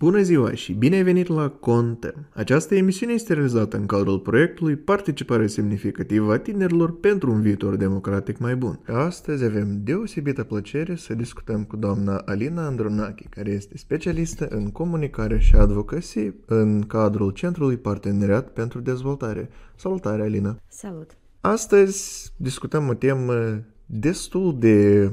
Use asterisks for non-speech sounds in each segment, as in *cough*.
Bună ziua și bine ai venit la Contem! Această emisiune este realizată în cadrul proiectului Participare semnificativă a tinerilor pentru un viitor democratic mai bun. Astăzi avem deosebită plăcere să discutăm cu doamna Alina Andronachi, care este specialistă în comunicare și advocacy în cadrul Centrului Parteneriat pentru Dezvoltare. Salutare, Alina! Salut! Astăzi discutăm o temă destul de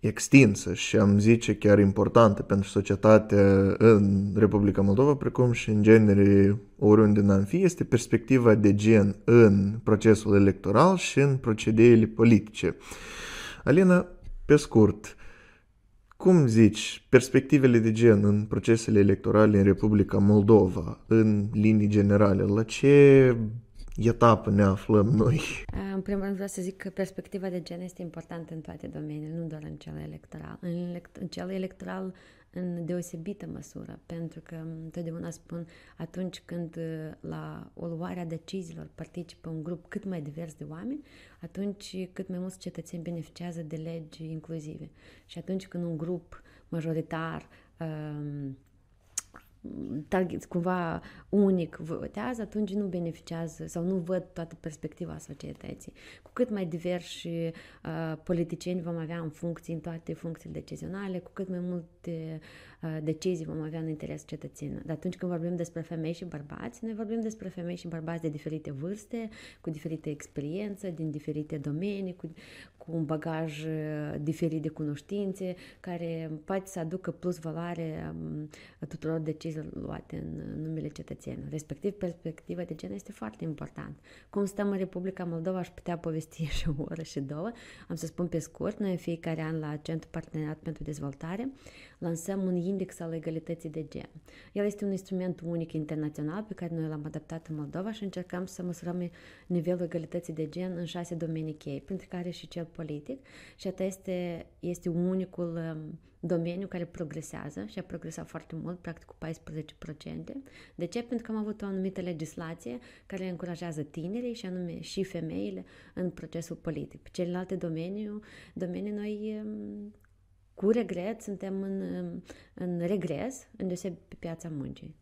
extinsă și am zice chiar importantă pentru societatea în Republica Moldova, precum și în genere oriunde n-am fi, este perspectiva de gen în procesul electoral și în procedeile politice. Alina, pe scurt, cum zici, perspectivele de gen în procesele electorale în Republica Moldova, în linii generale, la ce etapă ne aflăm noi? În primul rând vreau să zic că perspectiva de gen este importantă în toate domeniile, nu doar în cel electoral. În, elect- în cel electoral în deosebită măsură, pentru că întotdeauna spun atunci când uh, la o luare a deciziilor participă un grup cât mai divers de oameni, atunci cât mai mulți cetățeni beneficiază de legi inclusive. Și atunci când un grup majoritar um, target cumva unic votează, atunci nu beneficiază sau nu văd toată perspectiva societății. Cu cât mai diversi uh, politicieni vom avea în funcții, în toate funcțiile decizionale, cu cât mai multe uh, decizii vom avea în interes cetățenilor. Dar atunci când vorbim despre femei și bărbați, noi vorbim despre femei și bărbați de diferite vârste, cu diferite experiențe, din diferite domenii, cu, cu un bagaj uh, diferit de cunoștințe, care poate să aducă plus valoare um, tuturor deciziilor luate în numele cetățenilor. Respectiv, perspectiva de gen este foarte important. Cum stăm în Republica Moldova, aș putea povesti *laughs* și o oră și două. Am să spun pe scurt, noi în fiecare an la Centrul Parteneriat pentru Dezvoltare lansăm un index al egalității de gen. El este un instrument unic internațional pe care noi l-am adaptat în Moldova și încercăm să măsurăm nivelul egalității de gen în șase domenii cheie, printre care și cel politic. Și asta este, este unicul um, domeniu care progresează și a progresat foarte mult, practic cu 14%. De ce? Pentru că am avut o anumită legislație care încurajează tinerii și anume și femeile în procesul politic. Celelalte domenii, domenii noi um, cu regret suntem în, în regres, îndeosebi pe piața muncii.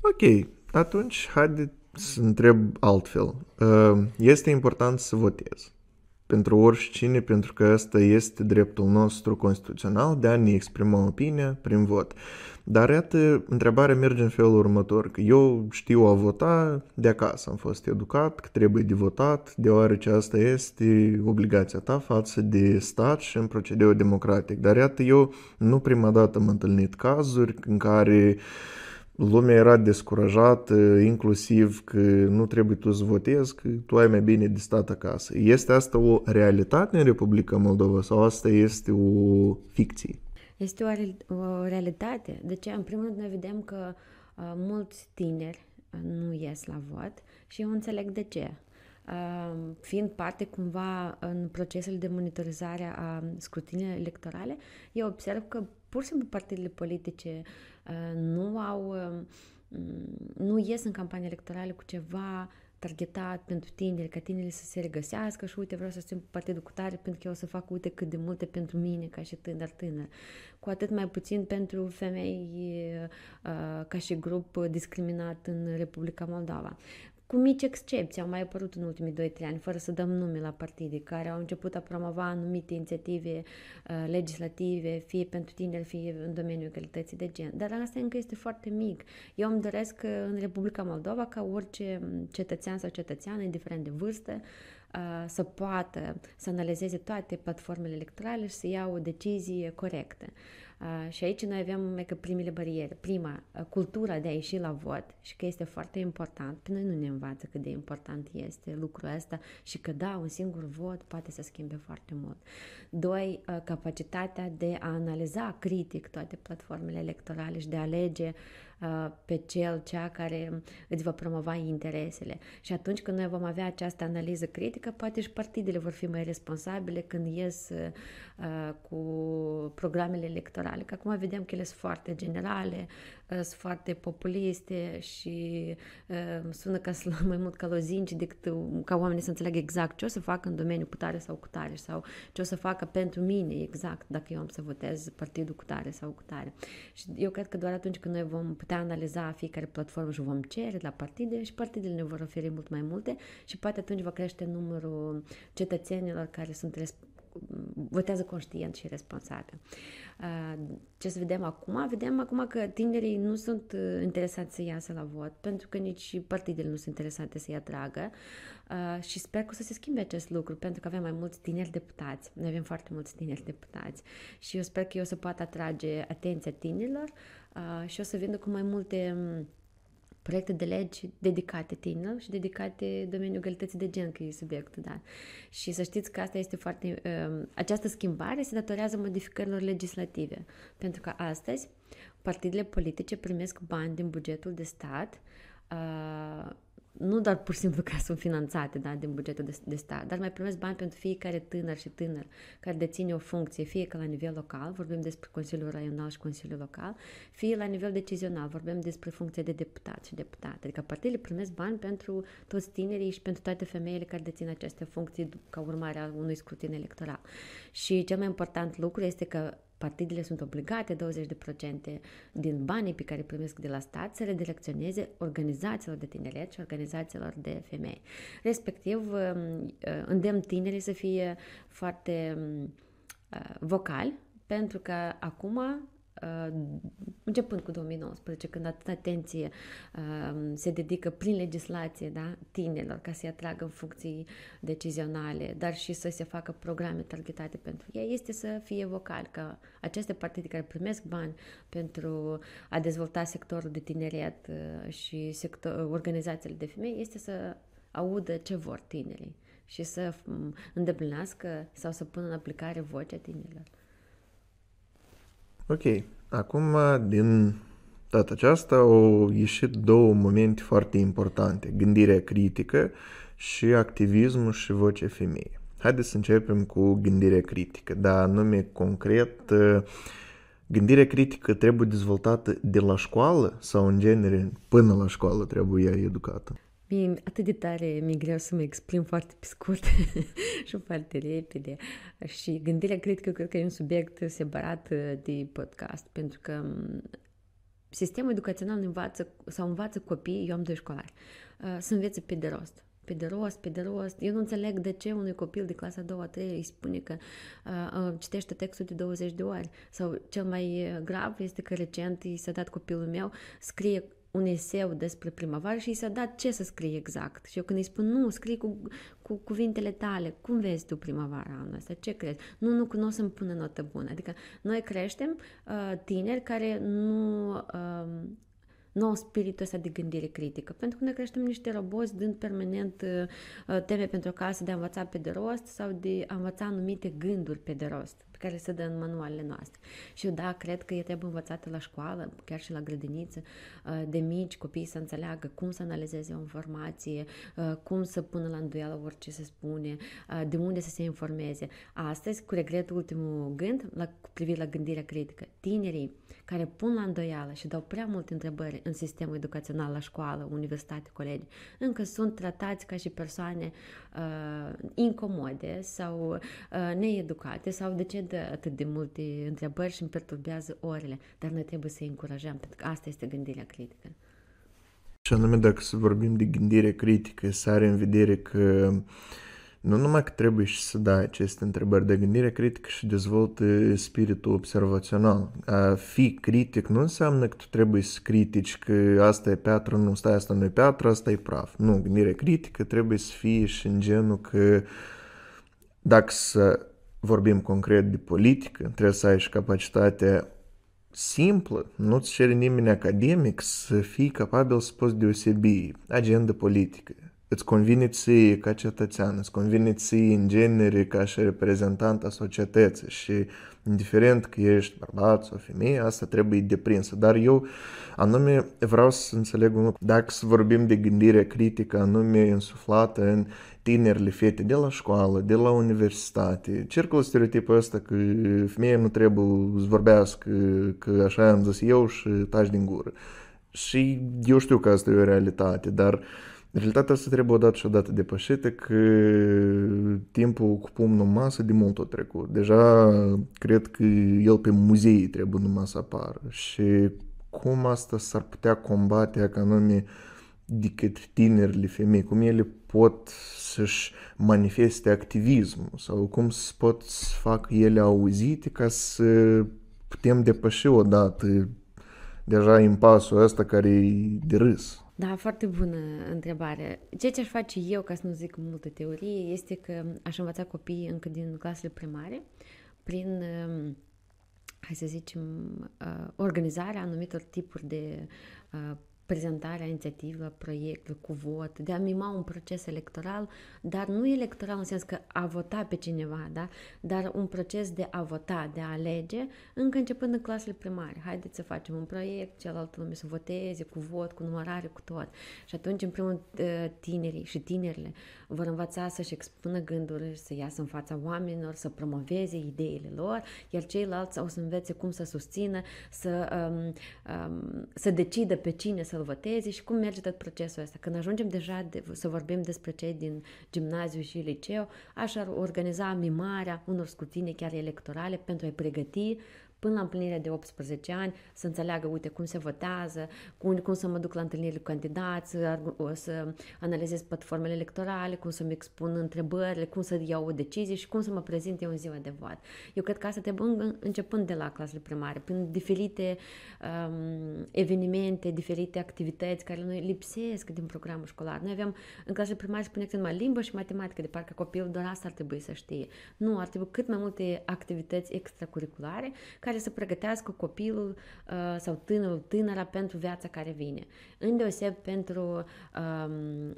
Ok, atunci haide să întreb altfel. Uh, este important să votez pentru oricine, pentru că ăsta este dreptul nostru constituțional de a ne exprima opinia prin vot. Dar iată, întrebarea merge în felul următor, că eu știu a vota de acasă, am fost educat că trebuie de votat, deoarece asta este obligația ta față de stat și în procedeu democratic. Dar iată, eu nu prima dată am întâlnit cazuri în care uh, lumea era descurajată, inclusiv că nu trebuie tu să votezi, că tu ai mai bine de stat acasă. Este asta o realitate în Republica Moldova sau asta este o ficție? Este o, o realitate. De ce? În primul rând, noi vedem că uh, mulți tineri uh, nu ies la vot și eu înțeleg de ce. Uh, fiind parte cumva în procesul de monitorizare a scrutinii electorale, eu observ că pur și simplu partidele politice uh, nu au, uh, nu ies în campanie electorale cu ceva targetat pentru tineri, ca tinerii să se regăsească și uite, vreau să simt partidul cu tare pentru că eu o să fac uite cât de multe pentru mine ca și tânăr tânăr. Cu atât mai puțin pentru femei uh, ca și grup discriminat în Republica Moldova cu mici excepții, au mai apărut în ultimii 2-3 ani, fără să dăm nume la partide, care au început a promova anumite inițiative uh, legislative, fie pentru tineri, fie în domeniul egalității de gen. Dar asta încă este foarte mic. Eu îmi doresc uh, în Republica Moldova ca orice cetățean sau cetățeană, indiferent de vârstă, uh, să poată să analizeze toate platformele electorale și să ia o decizie corectă. Uh, și aici noi avem mai că primele bariere. Prima, uh, cultura de a ieși la vot și că este foarte important. Pe noi nu ne învață cât de important este lucrul ăsta și că da, un singur vot poate să schimbe foarte mult. Doi, uh, capacitatea de a analiza critic toate platformele electorale și de a alege uh, Uh, pe cel, cea care îți va promova interesele. Și atunci când noi vom avea această analiză critică, poate și partidele vor fi mai responsabile când ies uh, cu programele electorale electorale, că acum vedem că ele sunt foarte generale, uh, sunt foarte populiste și uh, sună ca să mai mult ca lozinci decât uh, ca oamenii să înțeleagă exact ce o să facă în domeniul cu tare sau cu tare sau ce o să facă pentru mine exact dacă eu am să votez partidul cu tare sau cu tare. Și eu cred că doar atunci când noi vom putea analiza fiecare platformă și vom cere la partide și partidele ne vor oferi mult mai multe și poate atunci va crește numărul cetățenilor care sunt votează conștient și responsabil. Ce să vedem acum? Vedem acum că tinerii nu sunt uh, interesați să iasă la vot, pentru că nici partidele nu sunt interesate să-i atragă și sper că o să se schimbe acest lucru, pentru că avem mai mulți tineri deputați. Noi avem foarte mulți tineri deputați și eu sper că eu o să pot atrage atenția tinerilor și o să vină cu mai multe proiecte de legi dedicate tinerilor și dedicate domeniul egalității de gen, că e subiectul, da. Și să știți că asta este foarte... Uh, această schimbare se datorează modificărilor legislative, pentru că astăzi partidele politice primesc bani din bugetul de stat uh, nu doar pur și simplu că *laughs* sunt finanțate da, din bugetul de, de stat, dar mai primesc bani pentru fiecare tânăr și tânăr care deține o funcție, fie că la nivel local, vorbim despre Consiliul Raional și Consiliul Local, fie la nivel decizional, vorbim despre funcție de deputat și deputate. Adică partidele primesc bani pentru toți tinerii și pentru toate femeile care dețin aceste funcții ca urmare a unui scrutin electoral. Și cel mai important lucru este că partidele sunt obligate 20% din banii pe care primesc de la stat să redirecționeze organizațiilor de tineret și organizațiilor de femei. Respectiv, um, uh, îndemn tinerii să fie foarte um, uh, vocali, pentru că acum Uh, începând cu 2019, când atâta atenție uh, se dedică prin legislație da, tinerilor ca să-i atragă în funcții decizionale, dar și să se facă programe targetate pentru ei, este să fie vocal, că aceste partide care primesc bani pentru a dezvolta sectorul de tineret uh, și sector, organizațiile de femei, este să audă ce vor tinerii și să um, îndeplinească sau să pună în aplicare vocea tinerilor. Ok. Acum, din data aceasta, au ieșit două momente foarte importante. Gândirea critică și activismul și voce femeie. Haideți să începem cu gândirea critică, dar nume concret, gândirea critică trebuie dezvoltată de la școală sau în genere până la școală trebuie ea educată? Mie atât de tare mi-e greu să mă exprim foarte pe scurt *laughs* și foarte repede. Și gândirea critică cred că e un subiect separat uh, de podcast, pentru că um, sistemul educațional învață sau învață copii, eu am doi școlari, uh, să învețe pe de rost pe de rost, pe de rost. Eu nu înțeleg de ce unui copil de clasa 2 3 îi spune că uh, uh, citește textul de 20 de ori. Sau cel mai grav este că recent i s-a dat copilul meu, scrie un eseu despre primăvară și i s-a dat ce să scrie exact. Și eu când îi spun, nu, scrii cu, cu cuvintele tale, cum vezi tu primăvara anul ăsta, ce crezi? Nu, nu, nu o să-mi pună notă bună. Adică noi creștem uh, tineri care nu... Uh, nu au spiritul ăsta de gândire critică, pentru că noi creștem niște roboți dând permanent uh, teme pentru casă de a învăța pe de rost sau de a învăța anumite gânduri pe de rost pe care se dă în manualele noastre. Și eu, da, cred că e trebuie învățată la școală, chiar și la grădiniță, uh, de mici copii să înțeleagă cum să analizeze o informație, uh, cum să pună la îndoială orice se spune, uh, de unde să se informeze. Astăzi, cu regret, ultimul gând, la, cu privire la gândirea critică, tinerii care pun la îndoială și dau prea multe întrebări în sistemul educațional, la școală, universitate, colegi, încă sunt tratați ca și persoane uh, incomode sau uh, needucate sau de ce de atât de multe întrebări și îmi perturbează orele, dar noi trebuie să-i încurajăm, pentru că asta este gândirea critică. Și anume, dacă să vorbim de gândire critică, să are în vedere că nu numai că trebuie și să dai aceste întrebări de gândire critică și dezvoltă spiritul observațional. A fi critic nu înseamnă că tu trebuie să critici că asta e piatră, nu, stai, asta nu e piatră, asta e praf. Nu, gândire critică trebuie să fie și în genul că dacă să vorbim concret de politică, trebuie să ai și capacitatea simplă, nu-ți cere nimeni academic să fii capabil să poți deosebi agenda politică. Îți convine ție ca cetățean, îți convine ție în genere ca și reprezentant a societății și indiferent că ești bărbat sau femeie, asta trebuie deprinsă. Dar eu anume vreau să înțeleg un lucru. Dacă să vorbim de gândire critică anume insuflată în tinerile fete de la școală, de la universitate, circulă stereotipul ăsta că femeia nu trebuie să vorbească, că așa am zis eu și taci din gură. Și eu știu că asta e o realitate, dar realitatea asta trebuie odată și odată depășită că timpul ocupăm numai de mult tot trecut. Deja cred că el pe muzei trebuie numai să apară și cum asta s-ar putea combate ca anume de către tinerile femei, cum ele pot să-și manifeste activismul sau cum se pot să facă ele auzite ca să putem depăși odată deja impasul ăsta care e de râs. Da, foarte bună întrebare. Ceea ce aș face eu, ca să nu zic multă teorie, este că aș învăța copiii încă din clasele primare prin, um, hai să zicem, uh, organizarea anumitor tipuri de uh, prezentarea inițiativă, proiectului cu vot, de a mima un proces electoral, dar nu electoral în sens că a vota pe cineva, da? dar un proces de a vota, de a alege, încă începând în clasele primare. Haideți să facem un proiect, cealaltă lume să voteze, cu vot, cu numărare, cu tot. Și atunci, în primul ă, tinerii și tinerile vor învăța să-și expună gândurile, să iasă în fața oamenilor, să promoveze ideile lor, iar ceilalți o să învețe cum să susțină, să, um, um, să decidă pe cine să-l voteze și cum merge tot procesul ăsta. Când ajungem deja de, să vorbim despre cei din gimnaziu și liceu, aș organiza mimarea unor scrutine chiar electorale pentru a-i pregăti până la împlinirea de 18 ani, să înțeleagă, uite, cum se votează, cum, cum să mă duc la întâlnirile cu candidați, să, să analizez platformele electorale, cum să-mi expun întrebările, cum să iau o decizie și cum să mă prezint eu în ziua de vot. Eu cred că asta trebuie începând de la clasele primare, prin diferite um, evenimente, diferite activități care noi lipsesc din programul școlar. Noi avem în clasele primare spune că numai limbă și matematică, de parcă copilul doar asta ar trebui să știe. Nu, ar trebui cât mai multe activități extracurriculare care să pregătească copilul uh, sau tânărul, tânăra pentru viața care vine. Îndeoseb pentru um,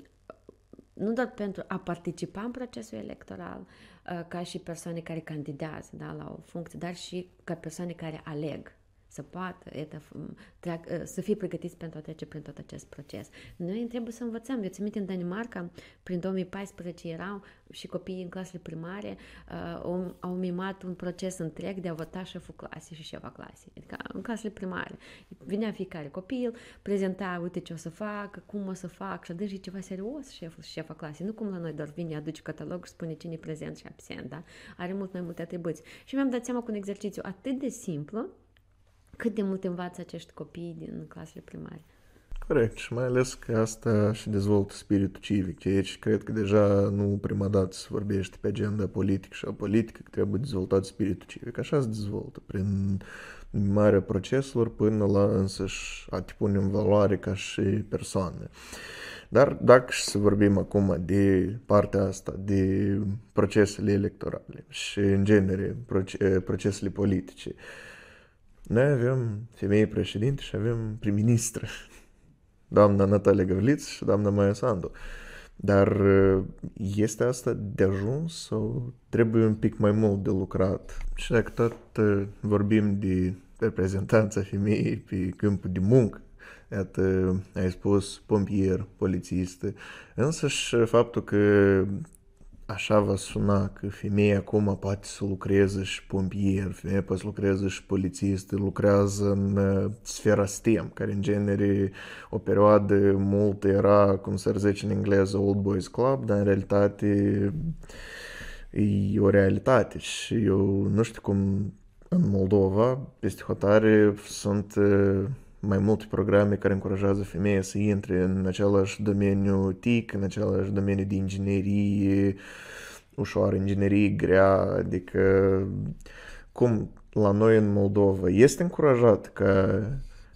nu doar pentru a participa în procesul electoral uh, ca și persoane care candidează da, la o funcție, dar și ca persoane care aleg să poată eta, treac, ă, să fie pregătiți pentru a trece prin tot acest proces. Noi trebuie să învățăm. Eu țin minte în Danimarca, prin 2014 erau și copiii în clasele primare uh, au, au mimat un proces întreg de a vota șeful clasei și șefa clasei. Adică în clasele primare. Vinea fiecare copil, prezenta, uite ce o să fac, cum o să fac și deci ceva serios șeful și șefa clasei. Nu cum la noi doar vine, aduce catalog și spune cine e prezent și absent, da? Are mult mai multe atribuții. Și mi-am dat seama cu un exercițiu atât de simplu, cât de mult învață acești copii din clasele primare. Corect, și mai ales că asta și dezvoltă spiritul civic. Aici cred că deja nu prima dată se vorbește pe agenda politică și a politică, că trebuie dezvoltat spiritul civic. Așa se dezvoltă, prin marea proceselor până la însăși a te pune în valoare ca și persoană. Dar dacă să vorbim acum de partea asta, de procesele electorale și în genere procesele politice, noi avem femei președinte și avem prim-ministră, *laughs* doamna Natalia Gavliț și doamna Maia Sandu. Dar este asta de ajuns sau trebuie un pic mai mult de lucrat? Și dacă tot vorbim de reprezentanța femeii pe câmpul de muncă, Iată, ai spus pompier, polițist, însă și faptul că așa va suna că femeia acum poate să lucreze și pompier, femeia poate să lucreze și polițist, lucrează în uh, sfera STEM, care în genere o perioadă mult era, cum să zice în engleză, Old Boys Club, dar în realitate e o realitate și eu nu știu cum în Moldova, peste hotare, sunt uh, mai multe programe care încurajează femeia să intre în același domeniu TIC, în același domeniu de inginerie ușoară, inginerie grea, adică cum la noi în Moldova este încurajat ca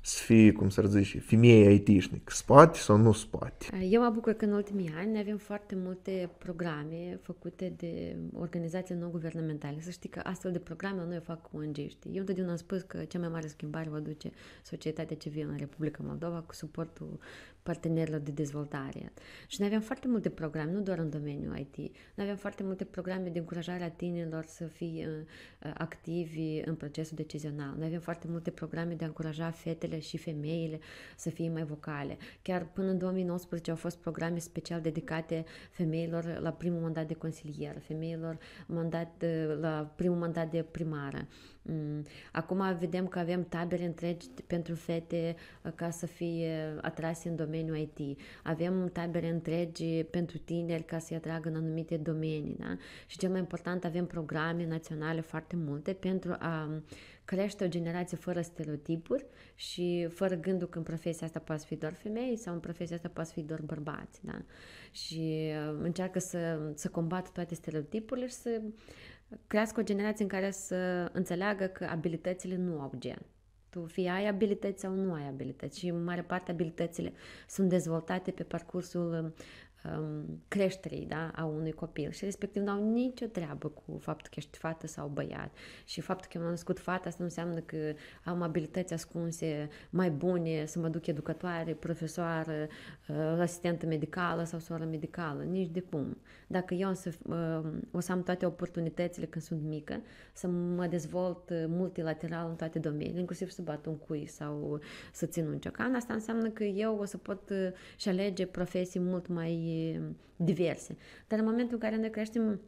să fie, cum să zice, femeie IT-șnic, spate sau nu spate? Eu mă bucur că în ultimii ani avem foarte multe programe făcute de organizații non-guvernamentale. Să știi că astfel de programe la noi fac ONG-ști. Eu întotdeauna am spus că cea mai mare schimbare o duce societatea civilă în Republica Moldova cu suportul partenerilor de dezvoltare. Și noi avem foarte multe programe, nu doar în domeniul IT. Noi avem foarte multe programe de încurajare a tinerilor să fie uh, activi în procesul decizional. Noi avem foarte multe programe de a încuraja fetele și femeile să fie mai vocale. Chiar până în 2019 au fost programe special dedicate femeilor la primul mandat de consilier, femeilor mandat, la primul mandat de primară. Mm. Acum vedem că avem tabere întregi pentru fete uh, ca să fie atrase în domeniul IT. Avem tabere întregi pentru tineri ca să-i atragă în anumite domenii. Da? Și cel mai important, avem programe naționale foarte multe pentru a crește o generație fără stereotipuri și fără gândul că în profesia asta poate fi doar femei sau în profesia asta poate fi doar bărbați. Da? Și uh, încearcă să, să combată toate stereotipurile și să crească o generație în care să înțeleagă că abilitățile nu au gen. Tu fie ai abilități sau nu ai abilități și în mare parte abilitățile sunt dezvoltate pe parcursul um, creșterii da, a unui copil. Și respectiv nu au nicio treabă cu faptul că ești fată sau băiat. Și faptul că eu am născut fată asta nu înseamnă că am abilități ascunse mai bune să mă duc educatoare, profesoară, uh, asistentă medicală sau soră medicală, nici de cum. Dacă eu o să, uh, o să am toate oportunitățile când sunt mică, să mă dezvolt multilateral în toate domeniile, inclusiv să bat un cui sau să țin un ciocan, asta înseamnă că eu o să pot uh, și alege profesii mult mai diverse. Dar în momentul în care ne creștem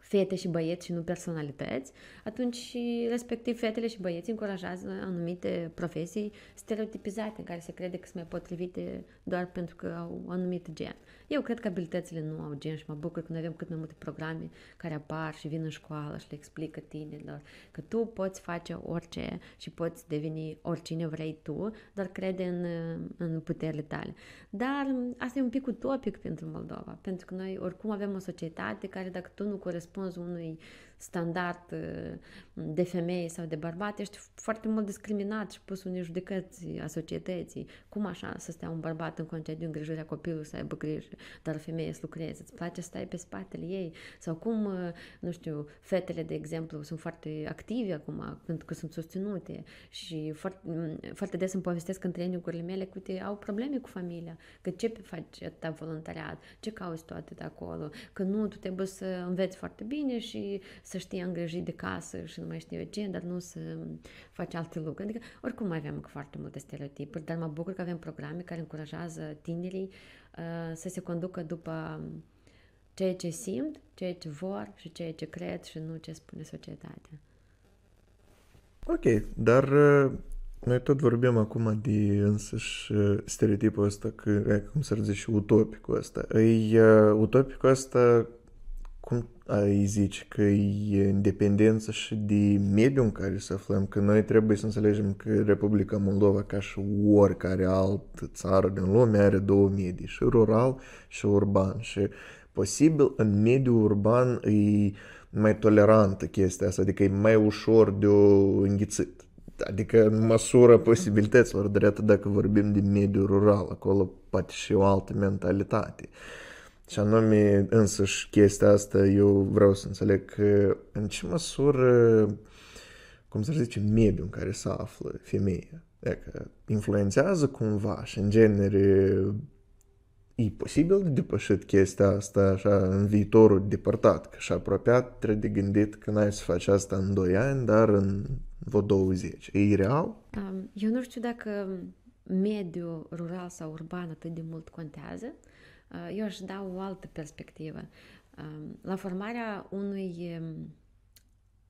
fete și băieți și nu personalități, atunci respectiv fetele și băieții încurajează anumite profesii stereotipizate, în care se crede că sunt mai potrivite doar pentru că au anumit gen. Eu cred că abilitățile nu au gen și mă bucur că noi avem cât mai multe programe care apar și vin în școală și le explică tinerilor că tu poți face orice și poți deveni oricine vrei tu, dar crede în, în puterile tale. Dar asta e un pic utopic pentru Moldova, pentru că noi oricum avem o societate care dacă tu nu corespunzi unui standard uh, de femeie sau de bărbat, ești foarte mult discriminat și pus unei judecăți a societății. Cum așa să stea un bărbat în concediu îngrijirea copilului să aibă grijă, dar o femeie să lucreze? Îți place să stai pe spatele ei? Sau cum, uh, nu știu, fetele, de exemplu, sunt foarte active acum pentru că sunt susținute și foarte, mm, foarte des îmi povestesc în trainingurile mele că uite, au probleme cu familia, că ce faci atâta voluntariat, ce cauți tu atât acolo, că nu, tu trebuie să înveți foarte bine și să știi îngriji de casă și nu mai știu eu ce, dar nu să faci alte lucruri. Adică, oricum mai avem foarte multe stereotipuri, dar mă bucur că avem programe care încurajează tinerii uh, să se conducă după ceea ce simt, ceea ce vor și ceea ce cred și nu ce spune societatea. Ok, dar uh, noi tot vorbim acum de însăși uh, stereotipul ăsta, că, cum să zice, utopicul ăsta. E uh, utopicul ăsta cum ai zice că e independență și de mediul în care să aflăm, că noi trebuie să înțelegem că Republica Moldova, ca și oricare altă țară din lume, are două medii, și rural și urban. Și posibil în mediul urban e mai tolerantă chestia asta, adică e mai ușor de o înghițit. Adică în măsură posibilităților, drept dacă vorbim de mediul rural, acolo poate și o altă mentalitate. Și anume, însăși, chestia asta, eu vreau să înțeleg că în ce măsură, cum să zice, mediul în care se află femeia, dacă influențează cumva și, în genere, e posibil de depășit chestia asta așa în viitorul depărtat, că și apropiat trebuie de gândit că n-ai să faci asta în 2 ani, dar în vreo 20. E real? Eu nu știu dacă mediul rural sau urban atât de mult contează, Uh, eu aș da o altă perspectivă. Um, la formarea unui, um,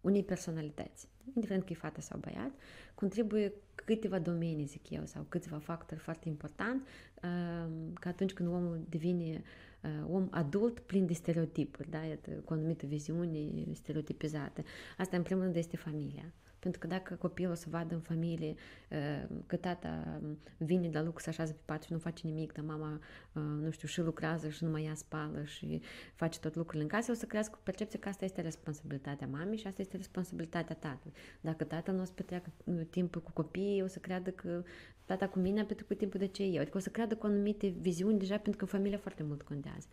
unei personalități, indiferent că e fată sau băiat, contribuie câteva domenii, zic eu, sau câțiva factori foarte important, um, că atunci când omul devine uh, om adult plin de stereotipuri, da? Iată, cu o anumită viziune stereotipizată. Asta, în primul rând, este familia. Pentru că dacă copilul o să vadă în familie uh, că tata vine de la lucru, se așează pe pat și nu face nimic, dar mama, uh, nu știu, și lucrează și nu mai ia spală și face tot lucrurile în casă, o să crească cu percepția că asta este responsabilitatea mamei și asta este responsabilitatea tatălui. Dacă tatăl nu o să petreacă uh, timpul cu copiii, o să creadă că tata cu mine a petrecut timpul de ce eu. Adică o să creadă cu anumite viziuni deja pentru că familia foarte mult contează.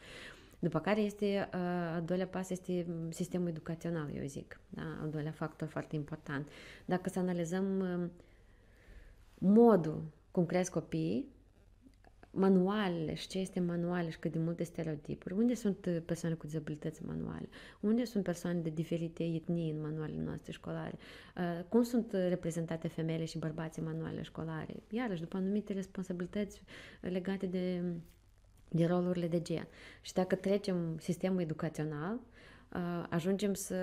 După care este, uh, al doilea pas este sistemul educațional, eu zic, da? al doilea factor foarte important. Dacă să analizăm uh, modul cum cresc copiii, manualele și ce este manuale și cât de multe stereotipuri. Unde sunt uh, persoane cu dizabilități manuale? Unde sunt persoane de diferite etnii în manualele noastre școlare? Uh, cum sunt reprezentate femeile și bărbații în manualele școlare? Iarăși, după anumite responsabilități legate de, de rolurile de gen. Și dacă trecem sistemul educațional, uh, ajungem să,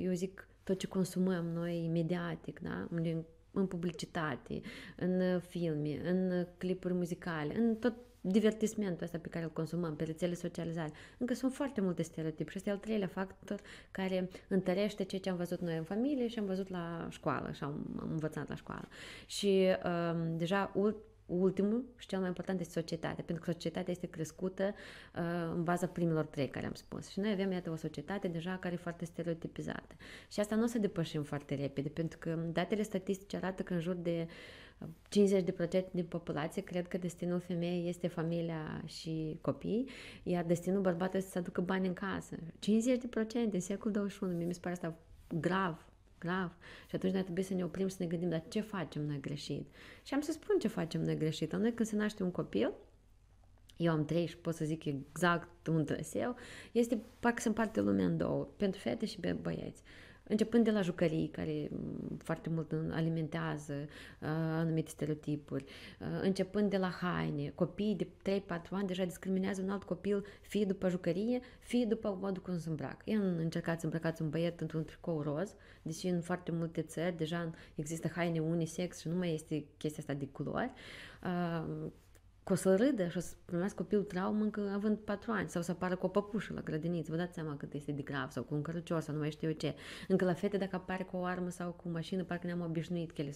eu zic, tot ce consumăm noi mediatic, da? Unde în publicitate, în filme, în clipuri muzicale, în tot divertismentul ăsta pe care îl consumăm pe rețele socializare. Încă sunt foarte multe stereotipuri și este al treilea factor care întărește ceea ce am văzut noi în familie și am văzut la școală și am, am învățat la școală. Și um, deja ultimul și cel mai important este societatea, pentru că societatea este crescută uh, în baza primilor trei care am spus. Și noi avem, iată, o societate deja care e foarte stereotipizată. Și asta nu o să depășim foarte repede, pentru că datele statistice arată că în jur de 50% din populație cred că destinul femeii este familia și copii, iar destinul bărbatului este să aducă bani în casă. 50% în secolul 21, mi se pare asta grav, grav. Și atunci noi trebuie să ne oprim să ne gândim, dar ce facem noi greșit? Și am să spun ce facem noi greșit. La noi când se naște un copil, eu am trei și pot să zic exact un traseu, este parcă se împarte lumea în două, pentru fete și băieți începând de la jucării, care mm, foarte mult alimentează uh, anumite stereotipuri, uh, începând de la haine. Copiii de 3-4 ani deja discriminează un alt copil fie după jucărie, fie după modul cum se îmbracă. Eu încercați să îmbrăcați un băiet într-un tricou roz, deși în foarte multe țări deja există haine unisex și nu mai este chestia asta de culori. Uh, că o să râdă și o să primească copilul traumă încă având patru ani sau să apară cu o păpușă la grădiniță. Vă dați seama cât este de grav sau cu un cărucior sau nu mai știu eu ce. Încă la fete dacă apare cu o armă sau cu o mașină, parcă ne-am obișnuit că ele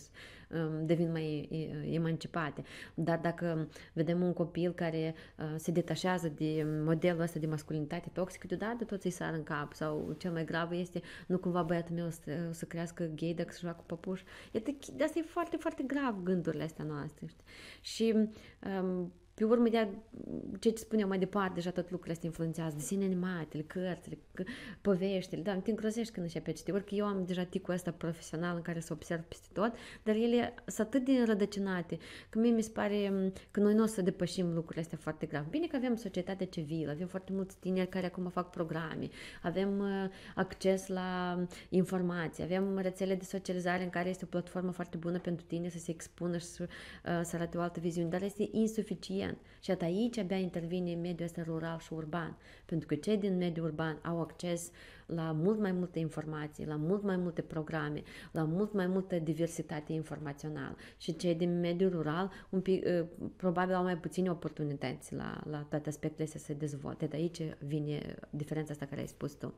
um, devin mai emancipate. Dar dacă vedem un copil care uh, se detașează de modelul ăsta de masculinitate toxică, deodată tot îi sar în cap sau cel mai grav este nu cumva băiatul meu să, să crească gay dacă se joacă cu păpuș. de asta e foarte, foarte grav gândurile astea noastre. Știi? Și um, pe urmă, de ce ce spuneam mai departe, deja tot lucrurile astea influențează, desene animatele, cărțile, poveștile, da, te îngrozești când începi a citi. Ori că eu am deja ticul ăsta profesional în care să observ peste tot, dar ele sunt atât de înrădăcinate, că mie mi se pare că noi nu o să depășim lucrurile astea foarte grav. Bine că avem societate civilă, avem foarte mulți tineri care acum fac programe, avem uh, acces la informații, avem rețele de socializare în care este o platformă foarte bună pentru tine să se expună și să, uh, să arate o altă viziune, dar este insuficient suficient. Și atât aici abia intervine mediul ăsta rural și urban, pentru că cei din mediul urban au acces la mult mai multe informații, la mult mai multe programe, la mult mai multă diversitate informațională și cei din mediul rural un pic, uh, probabil au mai puține oportunități la, la toate aspectele să se dezvolte. De aici vine diferența asta care ai spus tu.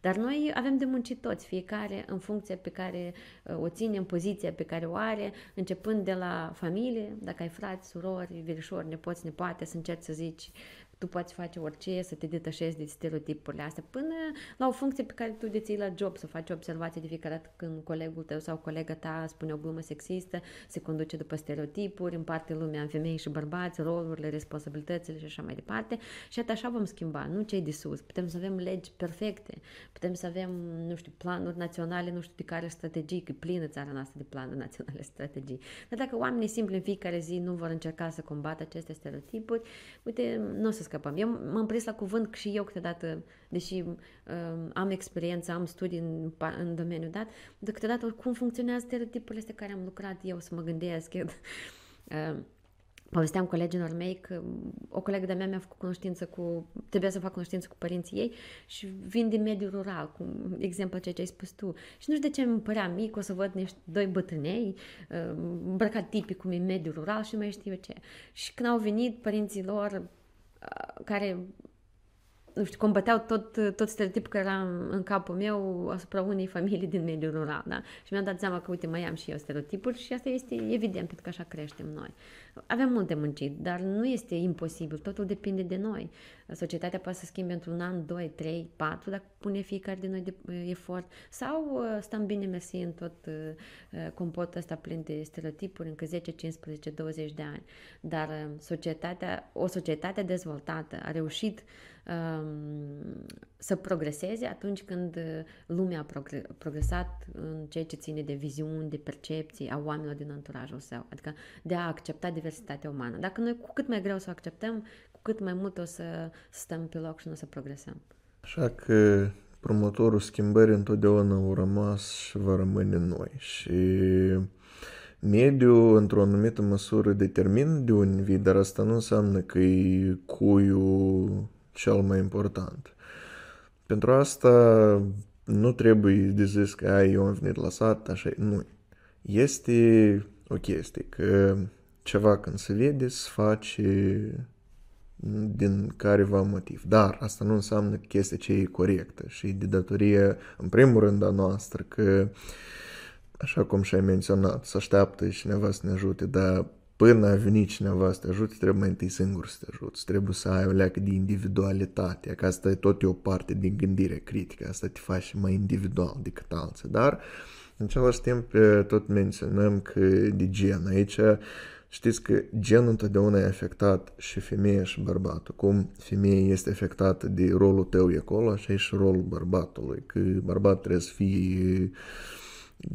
Dar noi avem de muncit toți, fiecare în funcție pe care uh, o ține, în poziția pe care o are, începând de la familie, dacă ai frați, surori, verișori, nepoți, nepoate, să încerci să zici tu poți face orice, să te detașezi de stereotipurile astea, până la o funcție pe care tu deții la job, să faci observație de fiecare dată când colegul tău sau colega ta spune o glumă sexistă, se conduce după stereotipuri, împarte lumea în femei și bărbați, rolurile, responsabilitățile și așa mai departe. Și atât așa vom schimba, nu cei de sus. Putem să avem legi perfecte, putem să avem, nu știu, planuri naționale, nu știu de care strategii, că plină țara noastră de planuri naționale, *laughs* strategii. Dar dacă oamenii simpli în fiecare zi nu vor încerca să combată aceste stereotipuri, uite, nu o să scăpăm. Eu m-am prins la cuvânt și eu câteodată, deși uh, am experiență, am studii în, în domeniul dat, de câteodată cum funcționează stereotipurile astea care am lucrat eu să mă gândesc. Eu, *laughs* uh, Povesteam colegilor mei că o colegă de-a mea mi-a făcut cunoștință cu, trebuia să fac cunoștință cu părinții ei și vin din mediul rural, cu exemplu ceea ce ai spus tu. Și nu știu de ce îmi părea mic, o să văd niște doi bătrânei uh, îmbrăcat tipic cum e mediul rural și nu mai știu eu ce. Și când au venit părinții lor, care nu știu, combăteau tot, tot stereotipul care era în, în capul meu asupra unei familii din mediul rural, da? Și mi-am dat seama că, uite, mai am și eu stereotipuri și asta este evident, pentru că așa creștem noi. Avem multe muncit, dar nu este imposibil, totul depinde de noi. Societatea poate să schimbe într-un an, doi, trei, patru, dacă pune fiecare de noi de efort, sau uh, stăm bine mersi în tot uh, uh, compotul ăsta plin de stereotipuri încă 10, 15, 20 de ani. Dar societatea, o societate dezvoltată a reușit um, să progreseze atunci când lumea a progresat în ceea ce ține de viziuni, de percepții a oamenilor din anturajul său. Adică de a accepta diversitatea umană. Dacă noi cu cât mai greu să o acceptăm, cu cât mai mult o să stăm pe loc și nu o să progresăm. Așa că promotorul schimbării întotdeauna au rămas și va rămâne noi. Și mediul, într-o anumită măsură, determină de unde vii, dar asta nu înseamnă că e cuiul cel mai important. Pentru asta nu trebuie de zis că ai, eu am venit la sat, așa, nu. Este o chestie că ceva când se vede, se face din careva motiv. Dar asta nu înseamnă că chestia ce e corectă și de datorie, în primul rând, a noastră, că, așa cum și-ai menționat, să așteaptă cineva să ne ajute, dar până a venit cineva să te ajute, trebuie mai întâi singur să te ajuți. Trebuie să ai o leacă de individualitate, că asta e tot e o parte din gândire critică, asta te face mai individual decât alții. Dar, în același timp, tot menționăm că de gen aici Știți că genul întotdeauna e afectat și femeia și bărbatul. Cum femeia este afectată de rolul tău e acolo, așa e și rolul bărbatului. Că bărbat trebuie să fie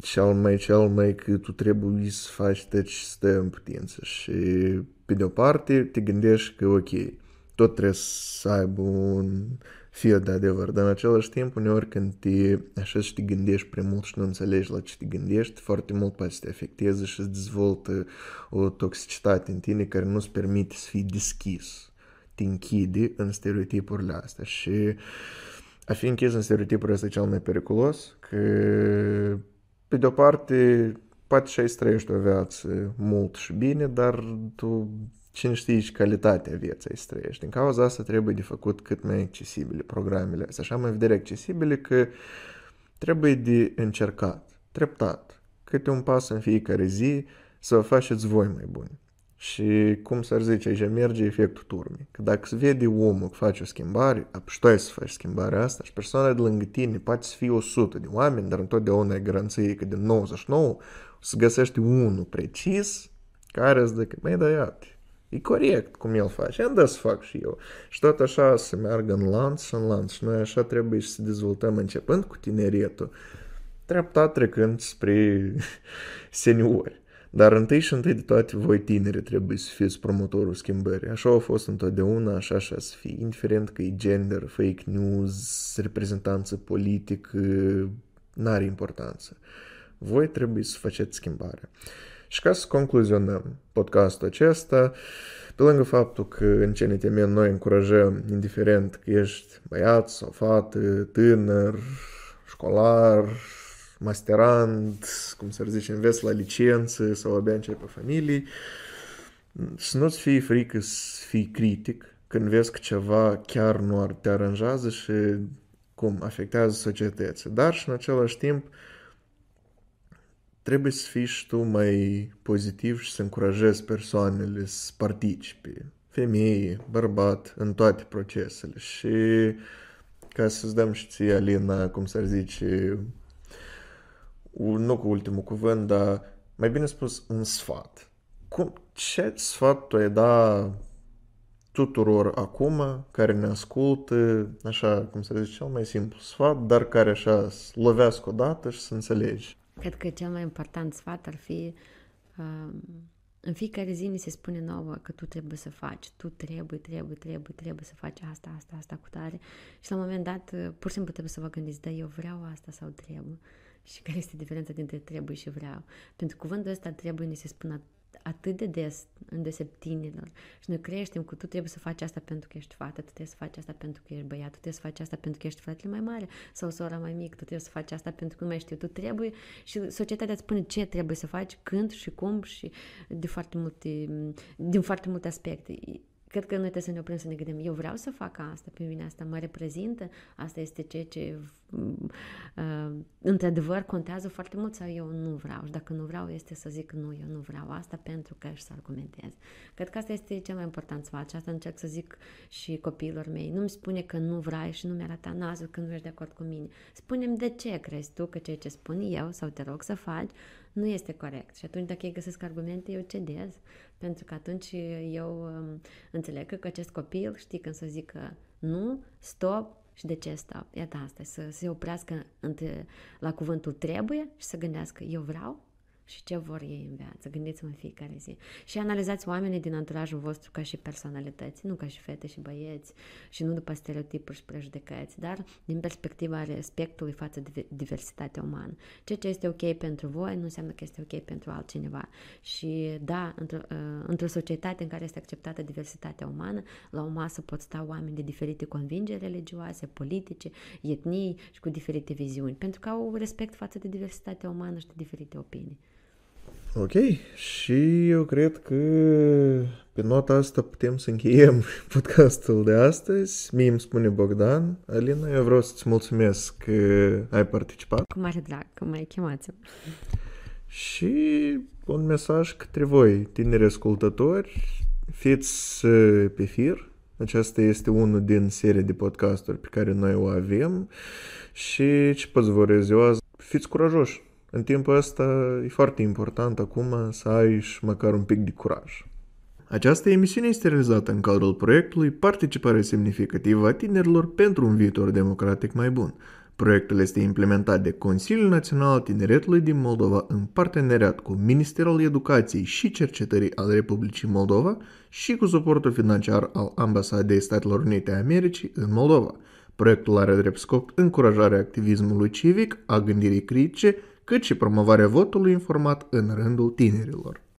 cel mai, cel mai că tu trebuie să faci tot ce stă în putință. Și pe de o parte te gândești că ok, tot trebuie să aibă un fie de adevăr, dar în același timp, uneori când te așa și te gândești prea mult și nu înțelegi la ce te gândești, foarte mult poate să te afecteze și îți dezvoltă o toxicitate în tine care nu-ți permite să fii deschis. Te închide în stereotipurile astea și a fi închis în stereotipurile astea e cel mai periculos, că pe de-o parte poate și ai trăiești o viață mult și bine, dar tu cine știe și calitatea vieții să trăiești. Din cauza asta trebuie de făcut cât mai accesibile programele astea. Așa mai vedere accesibile că trebuie de încercat, treptat, câte un pas în fiecare zi să vă faceți voi mai buni. Și cum s-ar zice, aici merge efectul turmei. Că dacă se vede omul că face o schimbare, și tu ai să faci schimbarea asta și persoana de lângă tine poate să fie 100 de oameni, dar întotdeauna ai garanție că din 99 o să găsești unul precis care îți dă că, mai da, iată, E corect cum el face, am să fac și eu. Și tot așa să meargă în lanț și în lanț. Și noi așa trebuie să dezvoltăm începând cu tineretul, treptat trecând spre *laughs* seniori. Dar întâi și întâi de toate voi tineri trebuie să fiți promotorul schimbării. Așa a fost întotdeauna, așa așa să fie. Indiferent că e gender, fake news, reprezentanță politică, n-are importanță. Voi trebuie să faceți schimbarea. Și ca să concluzionăm podcastul acesta, pe lângă faptul că în CNTM noi încurajăm, indiferent că ești băiat sau fată, tânăr, școlar, masterand, cum să zice, înveți la licență sau abia începe familie, să nu-ți fie frică să fii critic când vezi că ceva chiar nu ar te aranjează și cum afectează societății. Dar și în același timp trebuie să fii și tu mai pozitiv și să încurajezi persoanele să participe, femei, bărbat, în toate procesele. Și ca să-ți dăm și ție, Alina, cum s-ar zice, nu cu ultimul cuvânt, dar mai bine spus, un sfat. Cum, ce sfat tu ai da tuturor acum care ne ascultă, așa cum să zice, cel mai simplu sfat, dar care așa lovească odată și să înțelegi. Cred că cel mai important sfat ar fi uh, în fiecare zi ni se spune nouă că tu trebuie să faci, tu trebuie, trebuie, trebuie, trebuie să faci asta, asta, asta cu tare. Și la un moment dat uh, pur și simplu trebuie să vă gândiți, da, eu vreau asta sau trebuie? Și care este diferența dintre trebuie și vreau. Pentru cuvântul ăsta trebuie ni se spune atât de des în deseptinilor. Și noi creștem cu tu trebuie să faci asta pentru că ești fată, tu trebuie să faci asta pentru că ești băiat, tu trebuie să faci asta pentru că ești fratele mai mare sau sora mai mică, tu trebuie să faci asta pentru că nu mai știu, tu trebuie și societatea îți spune ce trebuie să faci, când și cum și de foarte multe, din foarte multe aspecte cred că noi trebuie să ne oprim să ne gândim, eu vreau să fac asta, pe mine asta mă reprezintă, asta este ceea ce uh, într-adevăr contează foarte mult sau eu nu vreau și dacă nu vreau este să zic nu, eu nu vreau asta pentru că și să argumentez. Cred că asta este cel mai important sfat și asta încerc să zic și copiilor mei. Nu-mi spune că nu vrei și nu mi-arată nasul că nu ești de acord cu mine. Spune-mi de ce crezi tu că ceea ce spun eu sau te rog să faci nu este corect. Și atunci dacă ei găsesc argumente, eu cedez. Pentru că atunci eu um, înțeleg că acest copil știi când să zică Nu, stop, și de ce stop? Iată asta, să se oprească între, la cuvântul trebuie și să gândească eu vreau și ce vor ei în viață. Gândiți-vă în fiecare zi. Și analizați oamenii din anturajul vostru ca și personalități, nu ca și fete și băieți și nu după stereotipuri și prejudecăți, dar din perspectiva respectului față de diversitatea umană. Ceea ce este ok pentru voi nu înseamnă că este ok pentru altcineva. Și da, într-o, uh, într-o societate în care este acceptată diversitatea umană, la o masă pot sta oameni de diferite convingeri religioase, politice, etnii și cu diferite viziuni, pentru că au respect față de diversitatea umană și de diferite opinii. Ok, și eu cred că pe nota asta putem să încheiem *laughs* podcastul de astăzi. Mie îmi spune Bogdan. Alina, eu vreau să-ți mulțumesc că ai participat. Cu mare drag că m-ai chemat. Și un mesaj către voi, tineri ascultători, fiți pe fir. Acesta este unul din serie de podcasturi pe care noi o avem și ce pot vă eu azi? Fiți curajoși! În timpul ăsta e foarte important acum să ai și măcar un pic de curaj. Această emisiune este realizată în cadrul proiectului Participare semnificativă a tinerilor pentru un viitor democratic mai bun. Proiectul este implementat de Consiliul Național al Tineretului din Moldova în parteneriat cu Ministerul Educației și Cercetării al Republicii Moldova și cu suportul financiar al Ambasadei Statelor Unite a Americii în Moldova. Proiectul are drept scop încurajarea activismului civic, a gândirii critice cât și promovarea votului informat în rândul tinerilor.